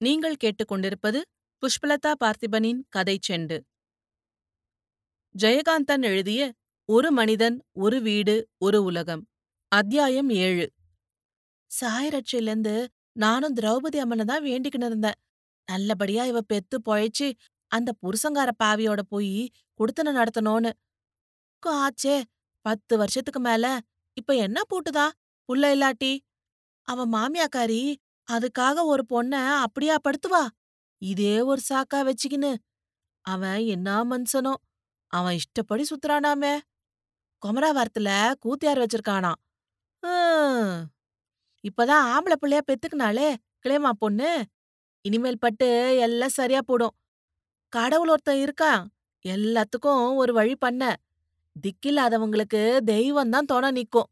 நீங்கள் கேட்டுக்கொண்டிருப்பது புஷ்பலதா பார்த்திபனின் கதை செண்டு. ஜெயகாந்தன் எழுதிய ஒரு மனிதன் ஒரு வீடு ஒரு உலகம். அத்தியாயம் ஏழு. சாயரட்சையிலேருந்து நானும் திரௌபதி அம்மனை தான் வேண்டிக்கின்னு இருந்தேன். நல்லபடியா இவ பெத்து பொழைச்சி அந்த புருஷங்கார பாவியோட போய் குடுத்தன நடத்தணும்னு. ஆச்சே பத்து வருஷத்துக்கு மேல இப்ப என்ன பூட்டுதா? புள்ள இல்லாட்டி? அவ மாமியாக்காரி அதுக்காக ஒரு பொண்ண அப்படியா படுத்துவா? இதே ஒரு சாக்கா வச்சுக்கின்னு. அவன் என்ன மனுஷனோ? அவன் இஷ்டப்படி சுத்துறானாமே. குமராவாரத்துல கூத்தியார் வச்சிருக்கானாம். இப்பதான் ஆம்பளை பிள்ளையா பெத்துக்கினாலே கிளேமா பொண்ணு. இனிமேல் பட்டு எல்லாம் சரியா போடும். கடவுள் ஒருத்தன் இருக்கான். எல்லாத்துக்கும் ஒரு வழி பண்ண. திக்கில்லாதவங்களுக்கு தெய்வம் தான் துணை நிக்கும்.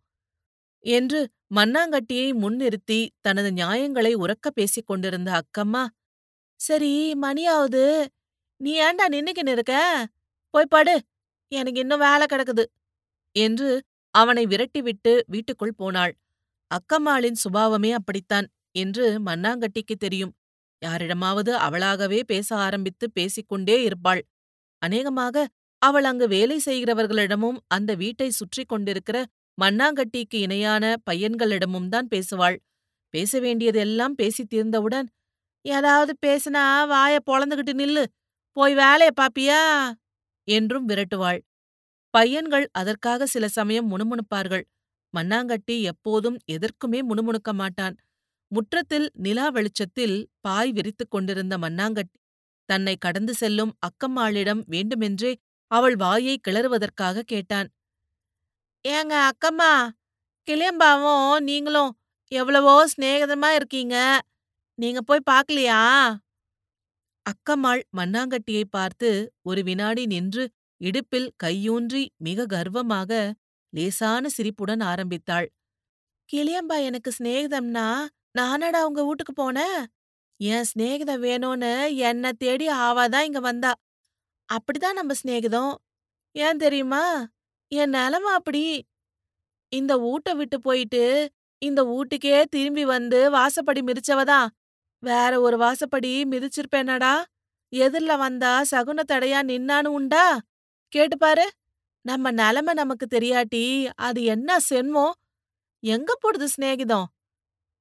என்று மண்ணாங்கட்டியை முன்னிறுத்தி தனது நியாயங்களை உறக்க பேசிக் கொண்டிருந்த அக்கம்மா சரி மணியாவது நீ ஏன்டா நின்னுக்கின்னு இருக்க? போய் படு எனக்கு இன்னும் வேலை கிடக்குது என்று அவனை விரட்டிவிட்டு வீட்டுக்குள் போனாள். அக்கம்மாளின் சுபாவமே அப்படித்தான் என்று மண்ணாங்கட்டிக்கு தெரியும். யாரிடமாவது அவளாகவே பேச ஆரம்பித்து பேசிக்கொண்டே இருப்பாள். அநேகமாக அவள் அங்கு வேலை செய்கிறவர்களிடமும் அந்த வீட்டை சுற்றி கொண்டிருக்கிற மண்ணாங்கட்டிக்கு இணையான பையன்களிடமும் தான் பேசுவாள். பேச வேண்டியதெல்லாம் பேசி தீர்ந்தவுடன் ஏதாவது பேசினா வாய பொழந்துகிட்டு நில்லு. போய் வேலைய பாப்பியா? என்றும் விரட்டுவாள். பையன்கள் அதற்காக சில சமயம் முணுமுணுப்பார்கள். மண்ணாங்கட்டி எப்போதும் எதற்குமே முணுமுணுக்க மாட்டான். முற்றத்தில் நிலா வெளிச்சத்தில் பாய் விரித்துக் கொண்டிருந்த மண்ணாங்கட்டி தன்னை கடந்து செல்லும் அக்கம்மாளிடம் வேண்டுமென்றே அவள் வாயை கிளறுவதற்காக கேட்டான். ஏங்க அக்கம்மா கிளியம்பாவும் நீங்களும் எவ்வளவோ சிநேகிதமா இருக்கீங்க. நீங்க போய் பார்க்கலையா அக்கம்மாள் மண்ணாங்கட்டியை பார்த்து ஒரு வினாடி நின்று இடுப்பில் கையூன்றி மிக கர்வமாக லேசான சிரிப்புடன் ஆரம்பித்தாள். கிளியம்பா எனக்கு சிநேகிதம்னா நானடா உங்க வீட்டுக்கு போனேன் என் சிநேகிதம் வேணும்னு என்ன தேடி ஆவாதான் இங்க வந்தா. அப்படிதான் நம்ம சிநேகிதம். ஏன் தெரியுமா? என் நிலம அப்படி. இந்த ஊட்ட விட்டு போயிட்டு இந்த ஊட்டுக்கே திரும்பி வந்து வாசப்படி மிதிச்சவதான் வேற ஒரு வாசப்படி மிதிச்சிருப்பேனடா. எதிர்ல வந்தா சகுன தடையா நின்னானு உண்டா? கேட்டுப் பாரு. நம்ம நிலைமை நமக்கு தெரியாட்டி அது என்ன சென்மோ? எங்க போடுது சிநேகிதம்?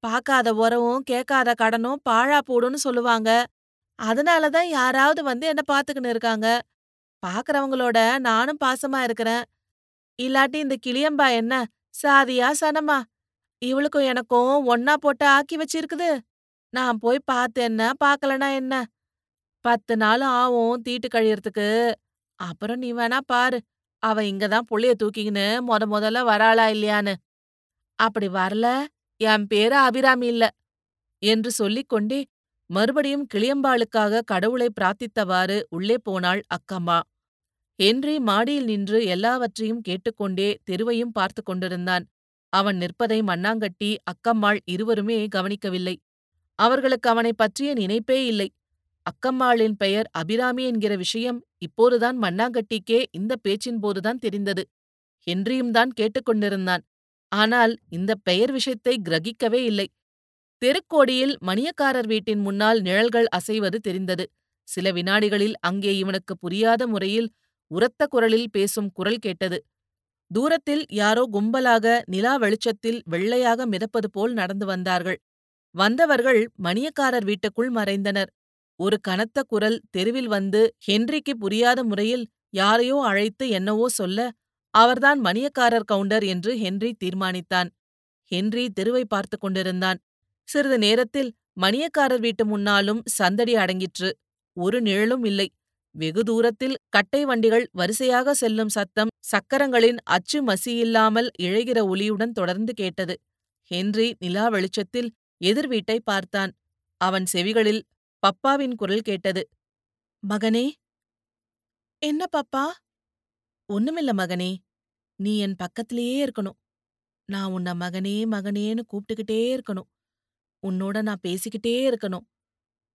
பார்க்காத உறவும் கேட்காத கடனும் பாழா போடுன்னு சொல்லுவாங்க. அதனாலதான் யாராவது வந்து என்ன பாத்துக்கின்னு இருக்காங்க. பாக்குறவங்களோட நானும் பாசமா இருக்கிறேன். இல்லாட்டி இந்த கிளியம்பா என்ன? சாதியா சனமா? இவளுக்கும் எனக்கும் ஒன்னா போட்டு ஆக்கி வச்சிருக்குது. நான் போய் பார்த்தேன்ன பார்க்கலனா என்ன? பத்து நாள் ஆவும் தீட்டு கழியறதுக்கு. அப்புறம் நீ வேணா பாரு. அவ இங்கதான் புள்ளைய தூக்கிக்கின்னு மொத முதல்ல வராளா இல்லையான்னு. அப்படி வரல. என் பேரு அபிராமி இல்ல. என்று சொல்லிக்கொண்டே மறுபடியும் கிளியம்பாளுக்காக கடவுளை பிரார்த்தித்தவாறு உள்ளே போனாள் அக்கம்மா. ஹென்றி மாடியில் நின்று எல்லாவற்றையும் கேட்டுக்கொண்டே தெருவையும் பார்த்து கொண்டிருந்தான். அவன் நிற்பதை மண்ணாங்கட்டி அக்கம்மாள் இருவருமே கவனிக்கவில்லை. அவர்களுக்கு அவனைப் பற்றிய நினைப்பே இல்லை. அக்கம்மாளின் பெயர் அபிராமி என்கிற விஷயம் இப்போதுதான் மண்ணாங்கட்டிக்கே இந்த பேச்சின் போதுதான் தெரிந்தது. ஹென்றியும் தான் கேட்டுக்கொண்டிருந்தான். ஆனால் இந்த பெயர் விஷயத்தை கிரகிக்கவே இல்லை. தெருக்கோடியில் மணியக்காரர் வீட்டின் முன்னால் நிழல்கள் அசைவது தெரிந்தது. சில வினாடிகளில் அங்கே இவனுக்கு புரியாத முறையில் உரத்த குரலில் பேசும் குரல் கேட்டது. தூரத்தில் யாரோ கும்பலாக நிலா வெளிச்சத்தில் வெள்ளையாக மிதப்பது போல் நடந்து வந்தார்கள். வந்தவர்கள் மணியக்காரர் வீட்டுக்குள் மறைந்தனர். ஒரு கனத்த குரல் தெருவில் வந்து ஹென்றிக்கு புரியாத முறையில் யாரையோ அழைத்து என்னவோ சொல்ல அவர்தான் மணியக்காரர் கவுண்டர் என்று ஹென்றி தீர்மானித்தான். ஹென்றி தெருவை பார்த்து கொண்டிருந்தான். சிறிது நேரத்தில் மணியக்காரர் வீட்டு முன்னாலும் சந்தடி அடங்கிற்று. ஒரு நிழலும் இல்லை. வெகு தூரத்தில் கட்டை வண்டிகள் வரிசையாக செல்லும் சத்தம் சக்கரங்களின் அச்சு மசியில்லாமல் இழைகிற ஒலியுடன் தொடர்ந்து கேட்டது. ஹென்றி நிலா வெளிச்சத்தில் எதிர் வீட்டை பார்த்தான். அவன் செவிகளில் பப்பாவின் குரல் கேட்டது. மகனே! என்ன பப்பா? ஒண்ணுமில்ல மகனே. நீ என் பக்கத்திலேயே இருக்கணும். நான் உன்னை மகனே மகனேன்னு கூப்பிட்டுக்கிட்டே இருக்கணும். உன்னோட நான் பேசிக்கிட்டே இருக்கணும்.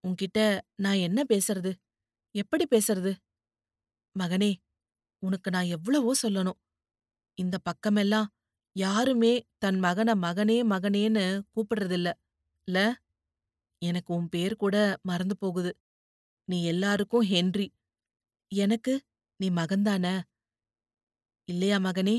உன்கிட்ட நான் என்ன பேசுறது? எப்படி பேசுறது மகனே உனக்கு நான் எவ்வளவோ சொல்லணும் இந்த பக்கமெல்லாம் யாருமே தன் மகன மகனே மகனேன்னு கூப்பிடுறதில்ல ல எனக்கு உன் பேர் கூட மறந்து போகுது. நீ எல்லாருக்கும் ஹென்றி. எனக்கு நீ மகன்தான? இல்லையா மகனே?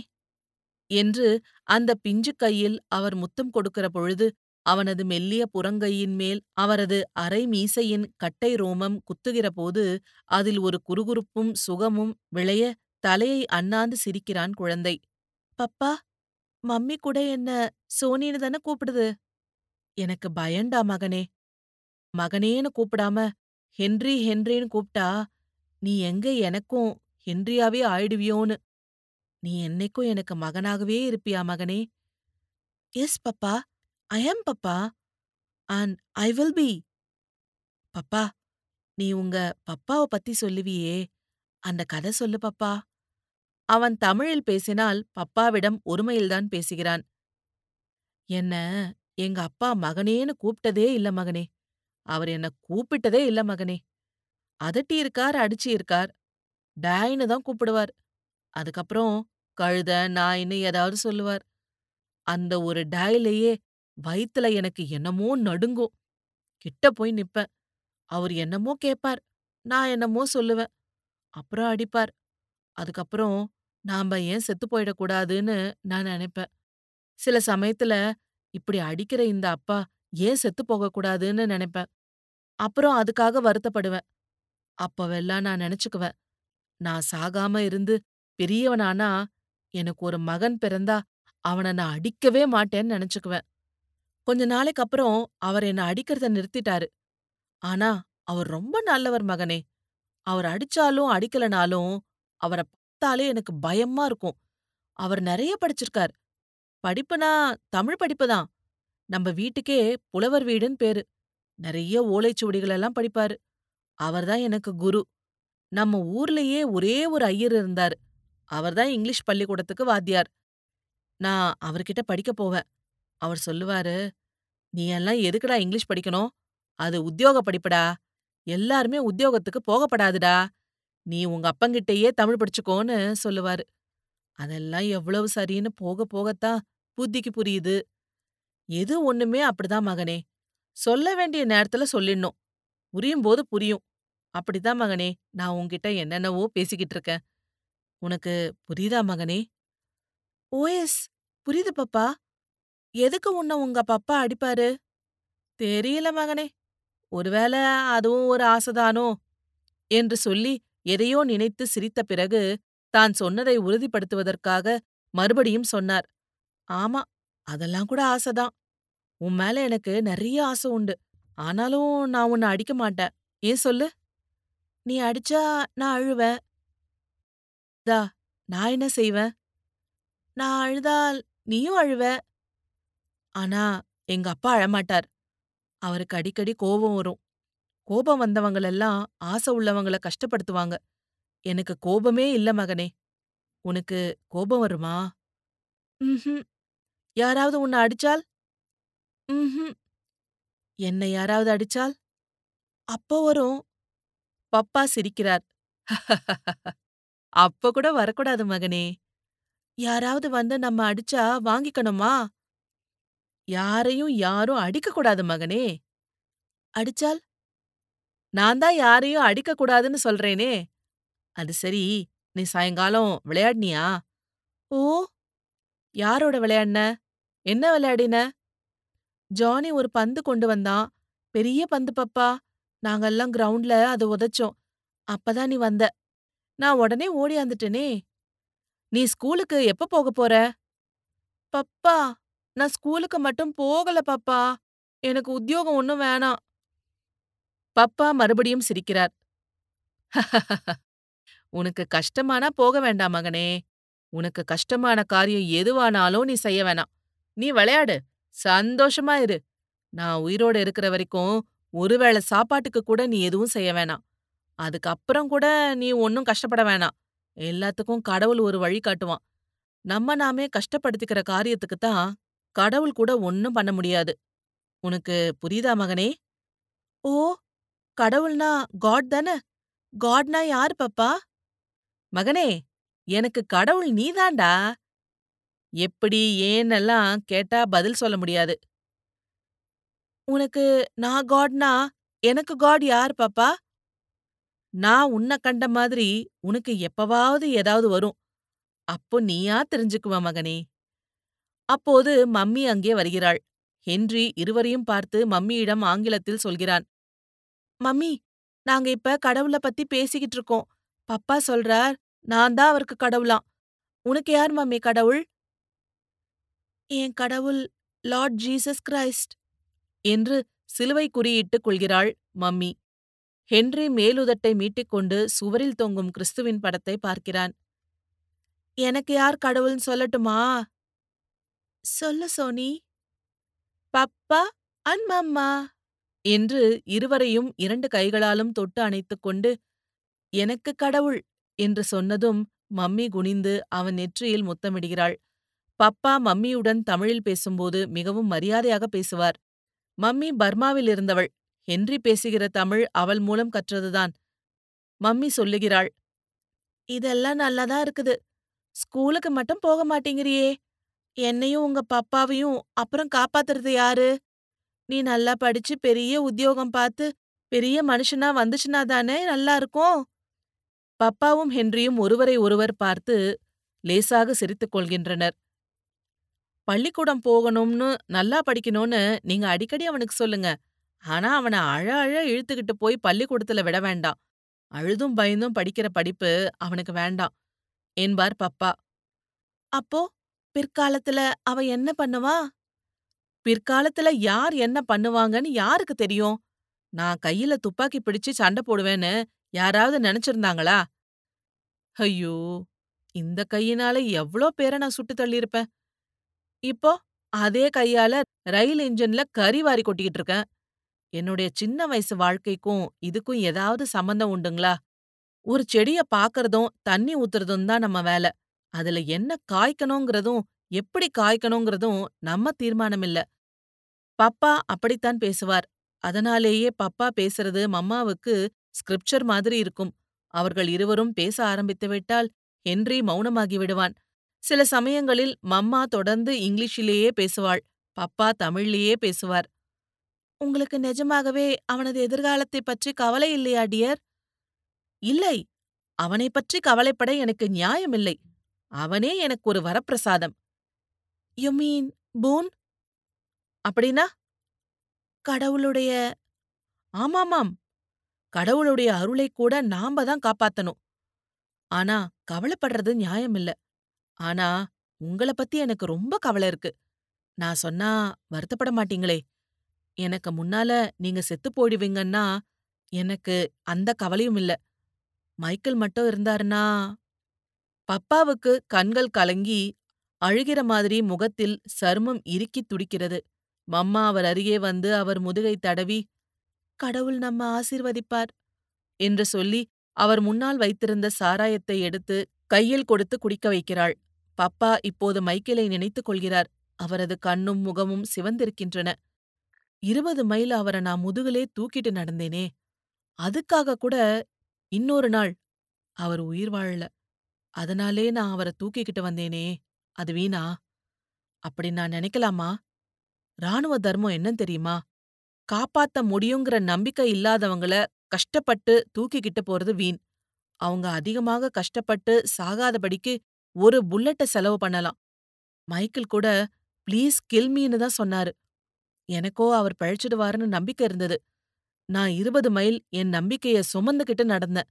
என்று அந்த பிஞ்சுக் கையில் அவர் முத்தம் கொடுக்கிற பொழுது, அவனது மெல்லிய புறங்கையின் மேல் அவரது அரை மீசையின் கட்டை ரோமம் குத்துகிறபோது, அதில் ஒரு குறுகுறுப்பும் சுகமும் விளைய, தலையை அண்ணாந்து சிரிக்கிறான் குழந்தை. பப்பா, மம்மி கூட என்ன சோனின்னு தானே கூப்பிடுது? எனக்கு பயண்டா மகனே. மகனேன்னு கூப்பிடாம ஹென்றி ஹென்றின்னு கூப்பிட்டா, நீ எங்க எனக்கும் ஹென்ரியாவே ஆயிடுவியோன்னு. நீ என்னைக்கும் எனக்கு மகனாகவே இருப்பியா மகனே? S Pappa, I am Pappa. And I will be. Pappa, நீ உங்க பப்பாவ பத்தி சொல்லுவியே, அந்த கதை சொல்லு பப்பா. அவன் தமிழில் பேசினால் பப்பாவிடம் ஒருமையில்தான் பேசுகிறான். என்ன எங்க அப்பா மகனேன்னு கூப்பிட்டதே இல்ல மகனே. அவர் என்ன கூப்பிட்டதே இல்ல மகனே. அதட்டியிருக்கார், அடிச்சியிருக்கார் டாயின்னு தான் கூப்பிடுவார். அதுக்கப்புறம் கழுத, நாயின்னு ஏதாவது சொல்லுவார். அந்த ஒரு டாயிலேயே வயித்துல எனக்கு என்னமோ நடுங்கும். கிட்ட போய் நிப்பேன். அவர் என்னமோ கேப்பார். நான் என்னமோ சொல்லுவேன். அப்புறம் அடிப்பார். அதுக்கப்புறம் நாம ஏன் செத்து போயிடக்கூடாதுன்னு நான் நினைப்பேன் சில சமயத்துல இப்படி அடிக்கிற இந்த அப்பா ஏன் செத்து போகக்கூடாதுன்னு நினைப்பேன் அப்புறம் அதுக்காக வருத்தப்படுவேன். அப்பவெல்லாம் நான் நினைச்சுக்குவேன் நான் சாகாம இருந்து பெரியவனானா, எனக்கு ஒரு மகன் பிறந்தா அவன நான் அடிக்கவே மாட்டேன்னு நினைச்சுக்குவேன் கொஞ்ச நாளைக்கு அப்புறம் அவர் என்ன அடிக்கிறத நிறுத்திட்டாரு. ஆனா, அவர் ரொம்ப நல்லவர் மகனே. அவர் அடிச்சாலும் அடிக்கலனாலும் அவர பார்த்தாலே எனக்கு பயமா இருக்கும். அவர் நிறைய படிச்சிருக்கார். படிப்புனா தமிழ் படிப்பு தான். நம்ம வீட்டுக்கே புலவர் வீடுன்னு பேரு. நெறைய ஓலைச்சுவடிகள் எல்லாம் படிப்பாரு. அவர்தான் எனக்கு குரு. நம்ம ஊர்லயே ஒரே ஒரு ஐயர் இருந்தாரு. அவர்தான் இங்கிலீஷ் பள்ளிக்கூடத்துக்கு வாத்தியார். நான் அவர்கிட்ட படிக்க போவேன். அவர் சொல்லுவாரு, நீ எல்லாம் எதுக்குடா இங்கிலீஷ் படிக்கணும்? அது உத்தியோக படிப்புடா. எல்லாருமே உத்தியோகத்துக்கு போகப்படாதுடா. நீ உங்க அப்பங்கிட்டயே தமிழ் படிச்சுக்கோன்னு சொல்லுவாரு. அதெல்லாம் எவ்வளவு சரின்னு போக போகத்தான் புத்திக்கு புரியுது. எது ஒண்ணுமே அப்படிதான் மகனே. சொல்ல வேண்டிய நேரத்துல சொல்லிடணும். புரியும் போது புரியும். அப்படிதான் மகனே நான் உன்கிட்ட என்னென்னவோ பேசிக்கிட்டு இருக்கேன். உனக்கு புரியுதா மகனே? ஓஎஸ் புரியுது பப்பா. எதுக்கு உன்ன உங்க பப்பா அடிப்பாரு? தெரியல மகனே. ஒருவேளை அதுவும் ஒரு ஆசைதானோ? என்று சொல்லி எதையோ நினைத்து சிரித்த பிறகு, தான் சொன்னதை உறுதிப்படுத்துவதற்காக மறுபடியும் சொன்னார். ஆமா, அதெல்லாம் கூட ஆசைதான். உன் மேல எனக்கு நெறைய ஆசை உண்டு. ஆனாலும் நான் உன்ன அடிக்க மாட்டேன். ஏன் சொல்லு? நீ அடிச்சா நான் அழுவேன். தா நான் என்ன செய்வேன்? நான் அழுதால் நீயும் அழுவ. ஆனா எங்க அப்பா அழமாட்டார். அவருக்கு அடிக்கடி கோபம் வரும். கோபம் வந்தவங்களெல்லாம் ஆசை உள்ளவங்கள கஷ்டப்படுத்துவாங்க. எனக்கு கோபமே இல்ல மகனே. உனக்கு கோபம் வருமா? ம்ஹும். யாராவது உன்ன அடிச்சால்? ம்ஹும். என்னை யாராவது அடிச்சால்? அப்போ வரும். பப்பா சிரிக்கிறார். அப்ப கூட வரக்கூடாது மகனே. யாராவது வந்து நம்ம அடிச்சா வாங்கிக்கணுமா? யாரையும் யாரும் அடிக்கக்கூடாது மகனே. அடிச்சால்? நான் தான் யாரையும் அடிக்கக்கூடாதுன்னு சொல்றேனே. அது சரி, நீ சாயங்காலம் விளையாடினியா? ஓ! யாரோட விளையாடின? என்ன விளையாடின? ஜானி ஒரு பந்து கொண்டு வந்தான். பெரிய பந்து பப்பா. நாங்கெல்லாம் கிரவுண்ட்ல அத உதைச்சோம். அப்பதான் நீ வந்த. நான் உடனே ஓடியாந்துட்டேனே. நீ ஸ்கூலுக்கு எப்ப போகப் போற? பப்பா, நான் ஸ்கூலுக்கு மட்டும் போகல பாப்பா எனக்கு உத்தியோகம் ஒன்னும் வேணாம். பப்பா மறுபடியும் சிரிக்கிறார். உனக்கு கஷ்டமானா போக வேண்டாம் மகனே. உனக்கு கஷ்டமான காரியம் எதுவானாலும் நீ செய்ய வேணாம். நீ விளையாடு. சந்தோஷமா இரு. நான் உயிரோட இருக்கிற வரைக்கும் ஒருவேளை சாப்பாட்டுக்கு கூட நீ எதுவும் செய்ய வேணாம். அதுக்கப்புறம் கூட நீ ஒன்னும் கஷ்டப்பட வேணாம். எல்லாத்துக்கும் கடவுள் ஒரு வழி காட்டுவான். நம்ம நாமே கஷ்டப்படுத்திக்கிற காரியத்துக்கு தான் கடவுள் கூட ஒன்னும் பண்ண முடியாது. உனக்கு புரியுதா மகனே? ஓ! கடவுள்னா காட் தான? காட்னா யாரு பப்பா? மகனே, எனக்கு கடவுள் நீதான்டா. எப்படி ஏன்னெல்லாம் கேட்டா பதில் சொல்ல முடியாது. உனக்கு நான் காட்னா எனக்கு காட் யார் பாப்பா நான் உன்னை கண்ட மாதிரி உனக்கு எப்பவாவது ஏதாவது வரும் அப்போ நீயா தெரிஞ்சுக்குவ மகனே அப்போது மம்மி அங்கே வருகிறாள். ஹென்றி இருவரையும் பார்த்து மம்மியிடம் ஆங்கிலத்தில் சொல்கிறான். மம்மி நாங்க இப்ப கடவுள பத்தி பேசிக்கிட்டு இருக்கோம். பப்பா சொல்றார் நான் தான் அவருக்கு கடவுளாம் உனக்கு யார் மம்மி கடவுள்? என் கடவுள் லார்ட் ஜீசஸ் கிரைஸ்ட் என்று சிலுவை குறியிட்டுக் கொள்கிறாள் மம்மி. ஹென்றி மேலுதட்டை மீட்டிக்கொண்டு சுவரில் தொங்கும் கிறிஸ்துவின் படத்தை பார்க்கிறான். எனக்கு யார் கடவுள்னு சொல்லட்டுமா? சொல்லு சோனி. பப்பா அண்ட் மம்மா என்று இருவரையும் இரண்டு கைகளாலும் தொட்டு அணைத்துக் கொண்டு எனக்கு கடவுள் என்று சொன்னதும் மம்மி குனிந்து அவன் நெற்றியில் முத்தமிடுகிறாள். பப்பா மம்மியுடன் தமிழில் பேசும்போது மிகவும் மரியாதையாக பேசுவார். மம்மி பர்மாவில் இருந்தவள். ஹென்றி பேசுகிற தமிழ் அவள் மூலம் கற்றதுதான் மம்மி சொல்லுகிறாள். இதெல்லாம் நல்லாதான் இருக்குது. ஸ்கூலுக்கு மட்டும் போக மாட்டேங்கிறியே. என்னையும் உங்க பப்பாவையும் அப்புறம் காப்பாத்துறது யாரு? நீ நல்லா படிச்சு பெரிய உத்தியோகம் பார்த்து பெரிய மனுஷனா வந்துச்சுனா தானே நல்லா இருக்கும். பப்பாவும் ஹென்ரியும் ஒருவரை ஒருவர் பார்த்து லேசாக சிரித்துக் கொள்கின்றனர். பள்ளிக்கூடம் போகணும்னு நல்லா படிக்கணும்னு நீங்க அடிக்கடி அவனுக்கு சொல்லுங்க. ஆனா அவனை அழ அழ இழுத்துக்கிட்டு போய் பள்ளிக்கூடத்துல விட வேண்டாம். அழுதும் பயந்தும் படிக்கிற படிப்பு அவனுக்கு வேண்டாம். என்பார் பப்பா. அப்போ பிற்காலத்துல அவ என்ன பண்ணுவா? பிற்காலத்துல யார் என்ன பண்ணுவாங்கன்னு யாருக்கு தெரியும்? நான் கையில துப்பாக்கி பிடிச்சு சண்டை போடுவேன்னு யாராவது நினைச்சிருந்தாங்களா? ஐயோ! இந்த கையினால எவ்ளோ பேரை நான் சுட்டு தள்ளியிருப்பேன். இப்போ அதே கையால ரயில் இன்ஜின்ல கறி வாரி கொட்டிக்கிட்டு இருக்கேன். என்னுடைய சின்ன வயசு வாழ்க்கைக்கும் இதுக்கும் ஏதாவது சம்பந்தம் உண்டுங்களா? ஒரு செடிய பாக்குறதும் தண்ணி ஊத்துறதும் தான் நம்ம வேலை. அதுல என்ன காய்க்கணுங்கிறதும் எப்படி காய்க்கணுங்கிறதும் நம்ம தீர்மானமில்ல. பப்பா அப்படித்தான் பேசுவார். அதனாலேயே பப்பா பேசுறது மம்மாவுக்கு ஸ்கிரிப்சர் மாதிரி இருக்கும். அவர்கள் இருவரும் பேச ஆரம்பித்துவிட்டால் ஹென்றி மௌனமாகி விடுவான். சில சமயங்களில் மம்மா தொடர்ந்து இங்கிலீஷிலேயே பேசுவாள். பப்பா தமிழ்லேயே பேசுவார். உங்களுக்கு நிஜமாகவே அவனது எதிர்காலத்தை பற்றி கவலை இல்லையா டியர்? இல்லை. அவனை பற்றி கவலைப்பட எனக்கு நியாயமில்லை. அவனே எனக்கு ஒரு வரப்பிரசாதம். யூ மீன் பூன் அப்படின்னா? கடவுளுடைய ஆமாமாம். கடவுளுடைய அருளை கூட நாம தான் காப்பாத்தணும். ஆனா கவலைப்படுறது நியாயமில்ல ஆனா உங்கள பத்தி எனக்கு ரொம்ப கவலை இருக்கு. நான் சொன்னா வருத்தப்பட மாட்டீங்களே. எனக்கு முன்னால நீங்க செத்து போயிடுவீங்கன்னா எனக்கு அந்த கவலையும் இல்ல. மைக்கேல் மட்டும் இருந்தாருன்னா பப்பாவுக்கு கண்கள் கலங்கி அழுகிற மாதிரி முகத்தில் சருமம் இறுக்கித் துடிக்கிறது. மம்மா அவர் அருகே வந்து அவர் முதுகை தடவி கடவுள் நம்ம ஆசீர்வதிப்பார் என்று சொல்லி அவர் முன்னால் வைத்திருந்த சாராயத்தை எடுத்து கையில் கொடுத்து குடிக்க வைக்கிறாள். பப்பா இப்போது மைக்கேலை நினைத்துக் கொள்கிறார். அவரது கண்ணும் முகமும் சிவந்திருக்கின்றன. இருபது மைல் அவரை நான் முதுகிலே தூக்கிட்டு நடந்தேனே அதுக்காக கூட இன்னொரு நாள் அவர் உயிர் வாழல. அதனாலே நான் அவரை தூக்கிக்கிட்டு வந்தேனே அது வீணா? அப்படி நான் நினைக்கலாமா? ராணுவ தர்மம் என்னன்னு தெரியுமா? காப்பாத்த முடியுங்கிற நம்பிக்கை இல்லாதவங்கள கஷ்டப்பட்டு தூக்கிக்கிட்டு போறது வீண். அவங்க அதிகமாக கஷ்டப்பட்டு சாகாதபடிக்கு ஒரு புல்லட்ட செலவு பண்ணலாம். மைக்கேல் கூட ப்ளீஸ் கில்மீன்னு தான் சொன்னாரு. எனக்கோ அவர் பழிச்சிடுவாருன்னு நம்பிக்கை இருந்தது. நான் இருபது மைல் என் நம்பிக்கைய சுமந்துகிட்டு நடந்தேன்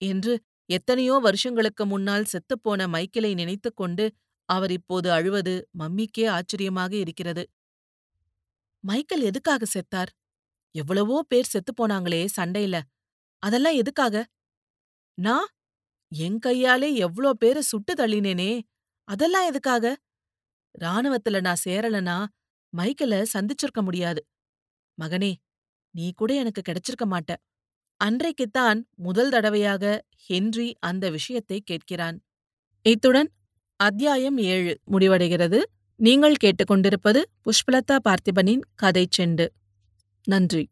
என்று எத்தனையோ வருஷங்களுக்கு முன்னால் செத்துப்போன மைக்கேலை நினைத்துக் கொண்டு அவர் இப்போது அழுவது மம்மிக்கே ஆச்சரியமாக இருக்கிறது. மைக்கேல் எதுக்காக செத்தார்? எவ்வளவோ பேர் செத்துப்போனாங்களே சண்டையில. அதெல்லாம் எதுக்காக? நான்? என் கையாலே எவ்ளோ பேர சுட்டு தள்ளினேனே. அதெல்லாம் எதுக்காக? ராணுவத்துல நான் சேரலனா மைக்கேல சந்திச்சிருக்க முடியாது. மகனே நீ கூட எனக்கு கிடைச்சிருக்க மாட்ட. அன்றைக்குத்தான் முதல் தடவையாக ஹென்றி அந்த விஷயத்தை கேட்கிறான். இத்துடன் அத்தியாயம் ஏழு முடிவடைகிறது. நீங்கள் கேட்டுக்கொண்டிருப்பது புஷ்பலதா பார்த்திபனின் கதை செண்டு. நன்றி.